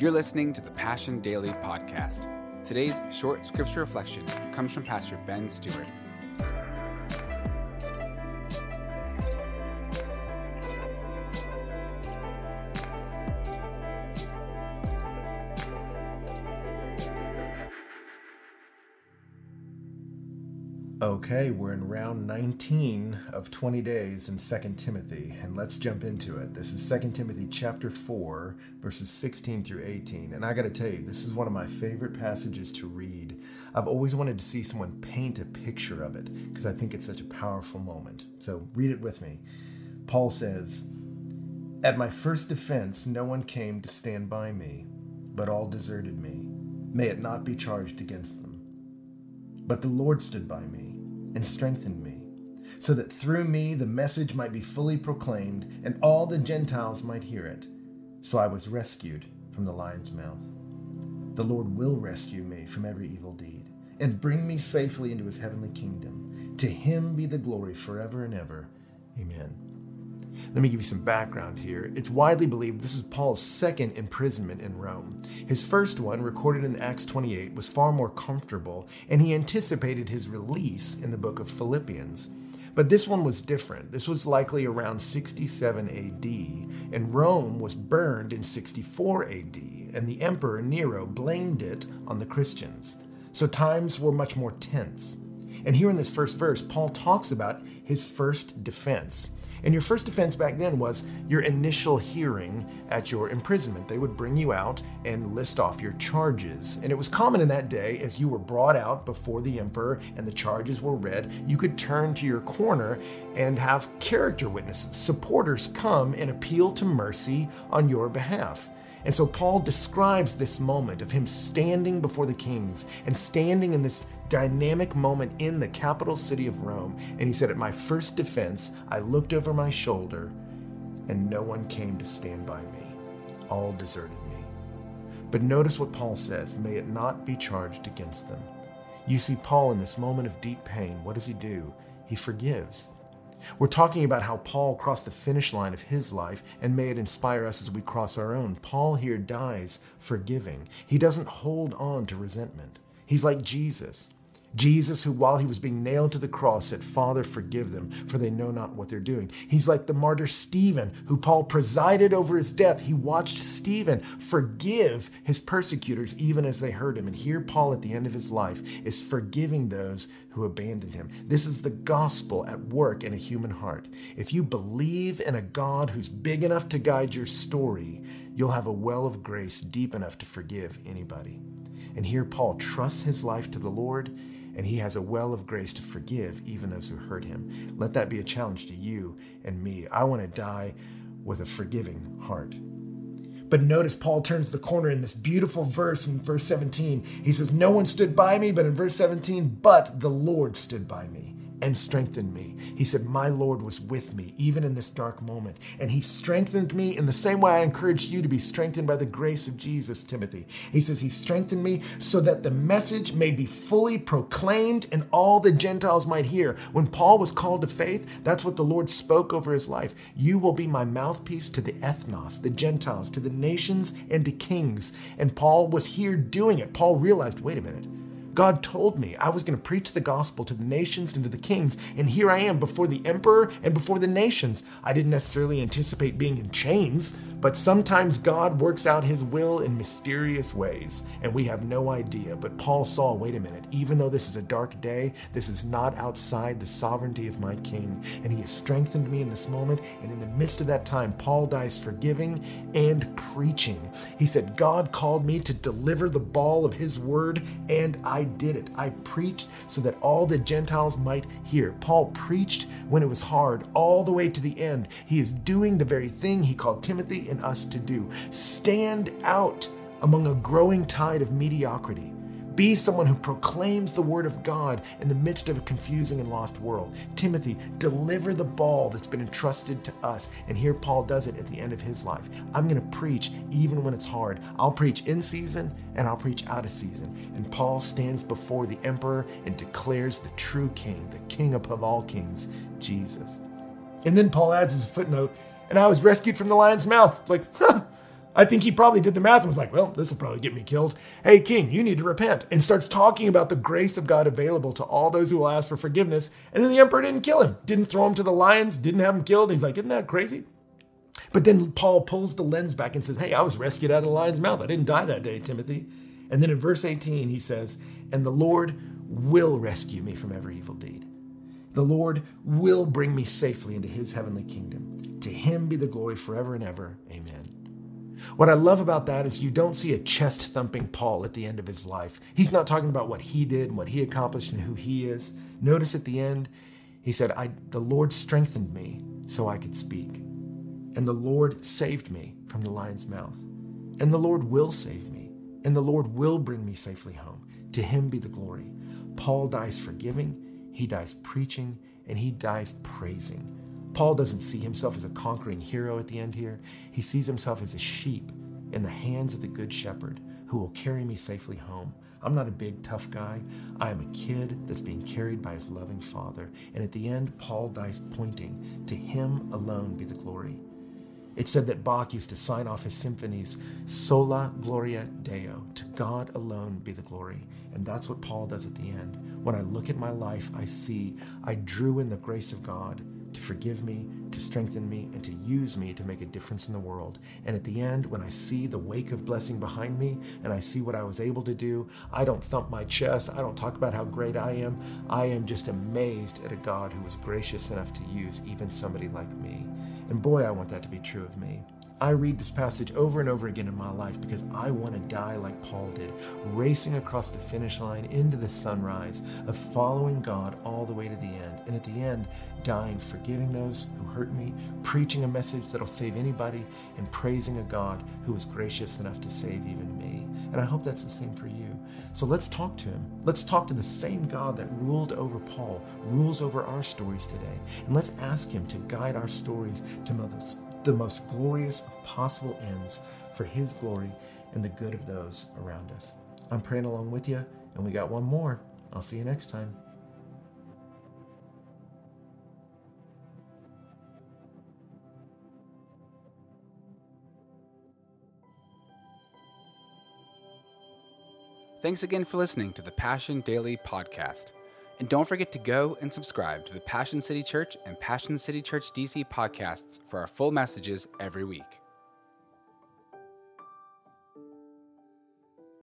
You're listening to the Passion Daily podcast. Today's short scripture reflection comes from Pastor Ben Stuart. Okay, we're in round 19 of 20 days in 2 Timothy, and let's jump into it. This is 2 Timothy chapter 4, verses 16 through 18. And I got to tell you, this is one of my favorite passages to read. I've always wanted to see someone paint a picture of it because I think it's such a powerful moment. So read it with me. Paul says, At my first defense, no one came to stand by me, but all deserted me. May it not be charged against them. But the Lord stood by me and strengthened me, so that through me the message might be fully proclaimed and all the Gentiles might hear it. So I was rescued from the lion's mouth. The Lord will rescue me from every evil deed and bring me safely into his heavenly kingdom. To him be the glory forever and ever. Amen. Let me give you some background here. It's widely believed this is Paul's second imprisonment in Rome. His first one, recorded in Acts 28, was far more comfortable, and he anticipated his release in the book of Philippians. But this one was different. This was likely around 67 AD, and Rome was burned in 64 AD, and the emperor Nero blamed it on the Christians. So times were much more tense. And here in this first verse, Paul talks about his first defense. And your first defense back then was your initial hearing at your imprisonment. They would bring you out and list off your charges. And it was common in that day, as you were brought out before the emperor and the charges were read, you could turn to your corner and have character witnesses, supporters come and appeal to mercy on your behalf. And so Paul describes this moment of him standing before the kings and standing in this dynamic moment in the capital city of Rome. And he said, At my first defense, I looked over my shoulder and no one came to stand by me. All deserted me. But notice what Paul says may it not be charged against them. You see, Paul, in this moment of deep pain, what does he do? He forgives. We're talking about how Paul crossed the finish line of his life, and may it inspire us as we cross our own. Paul here dies forgiving. He doesn't hold on to resentment. He's like Jesus. Jesus, who while he was being nailed to the cross said, Father, forgive them, for they know not what they're doing. He's like the martyr Stephen, who Paul presided over his death. He watched Stephen forgive his persecutors even as they hurt him. And here, Paul, at the end of his life, is forgiving those who abandoned him. This is the gospel at work in a human heart. If you believe in a God who's big enough to guide your story, you'll have a well of grace deep enough to forgive anybody. And here, Paul trusts his life to the Lord and he has a well of grace to forgive even those who hurt him. Let that be a challenge to you and me. I want to die with a forgiving heart. But notice Paul turns the corner in this beautiful verse in verse 17. He says, No one stood by me, but in verse 17, but the Lord stood by me and strengthened me. He said, My Lord was with me, even in this dark moment. And he strengthened me in the same way I encourage you to be strengthened by the grace of Jesus, Timothy. He says, He strengthened me so that the message may be fully proclaimed and all the Gentiles might hear. When Paul was called to faith, that's what the Lord spoke over his life. You will be my mouthpiece to the ethnos, the Gentiles, to the nations, and to kings. And Paul was here doing it. Paul realized, wait a minute. God told me I was going to preach the gospel to the nations and to the kings, and here I am before the emperor and before the nations. I didn't necessarily anticipate being in chains, but sometimes God works out his will in mysterious ways, and we have no idea. But Paul saw wait a minute, even though this is a dark day, this is not outside the sovereignty of my king, and he has strengthened me in this moment. And in the midst of that time, Paul dies forgiving and preaching. He said, God called me to deliver the ball of his word, and I I did it. I preached so that all the Gentiles might hear. Paul preached when it was hard, all the way to the end. He is doing the very thing he called Timothy and us to do stand out among a growing tide of mediocrity. Be someone who proclaims the word of God in the midst of a confusing and lost world. Timothy, deliver the ball that's been entrusted to us. And here Paul does it at the end of his life. I'm going to preach even when it's hard. I'll preach in season and I'll preach out of season. And Paul stands before the emperor and declares the true king, the king above all kings, Jesus. And then Paul adds as a footnote, and I was rescued from the lion's mouth. Like, huh, I think he probably did the math and was like, well, this will probably get me killed. Hey, king, you need to repent. And starts talking about the grace of God available to all those who will ask for forgiveness. And then the emperor didn't kill him, didn't throw him to the lions, didn't have him killed. And he's like, isn't that crazy? But then Paul pulls the lens back and says, hey, I was rescued out of the lion's mouth. I didn't die that day, Timothy. And then in verse 18, he says, and the Lord will rescue me from every evil deed. The Lord will bring me safely into his heavenly kingdom. To him be the glory forever and ever. Amen. What I love about that is you don't see a chest thumping Paul at the end of his life. He's not talking about what he did and what he accomplished and who he is. Notice at the end, he said, I, The Lord strengthened me so I could speak. And the Lord saved me from the lion's mouth. And the Lord will save me. And the Lord will bring me safely home. To him be the glory. Paul dies forgiving, he dies preaching, and he dies praising. Paul doesn't see himself as a conquering hero at the end here. He sees himself as a sheep in the hands of the good shepherd who will carry me safely home. I'm not a big, tough guy. I am a kid that's being carried by his loving father. And at the end, Paul dies pointing to him alone be the glory. It said that Bach used to sign off his symphonies, Sola Gloria Deo, to God alone be the glory. And that's what Paul does at the end. When I look at my life, I see I drew in the grace of God to forgive me, to strengthen me, and to use me to make a difference in the world. And at the end, when I see the wake of blessing behind me and I see what I was able to do, I don't thump my chest. I don't talk about how great I am. I am just amazed at a God who was gracious enough to use even somebody like me. And boy, I want that to be true of me. I read this passage over and over again in my life because I want to die like Paul did, racing across the finish line into the sunrise of following God all the way to the end. And at the end, dying, forgiving those who hurt me, preaching a message that'll save anybody, and praising a God who was gracious enough to save even me. And I hope that's the same for you. So let's talk to him. Let's talk to the same God that ruled over Paul, rules over our stories today. And let's ask him to guide our stories to mothers the most glorious of possible ends for His glory and the good of those around us. I'm praying along with you, and we got one more. I'll see you next time. Thanks again for listening to the Passion Daily Podcast. And don't forget to go and subscribe to the Passion City Church and Passion City Church DC podcasts for our full messages every week.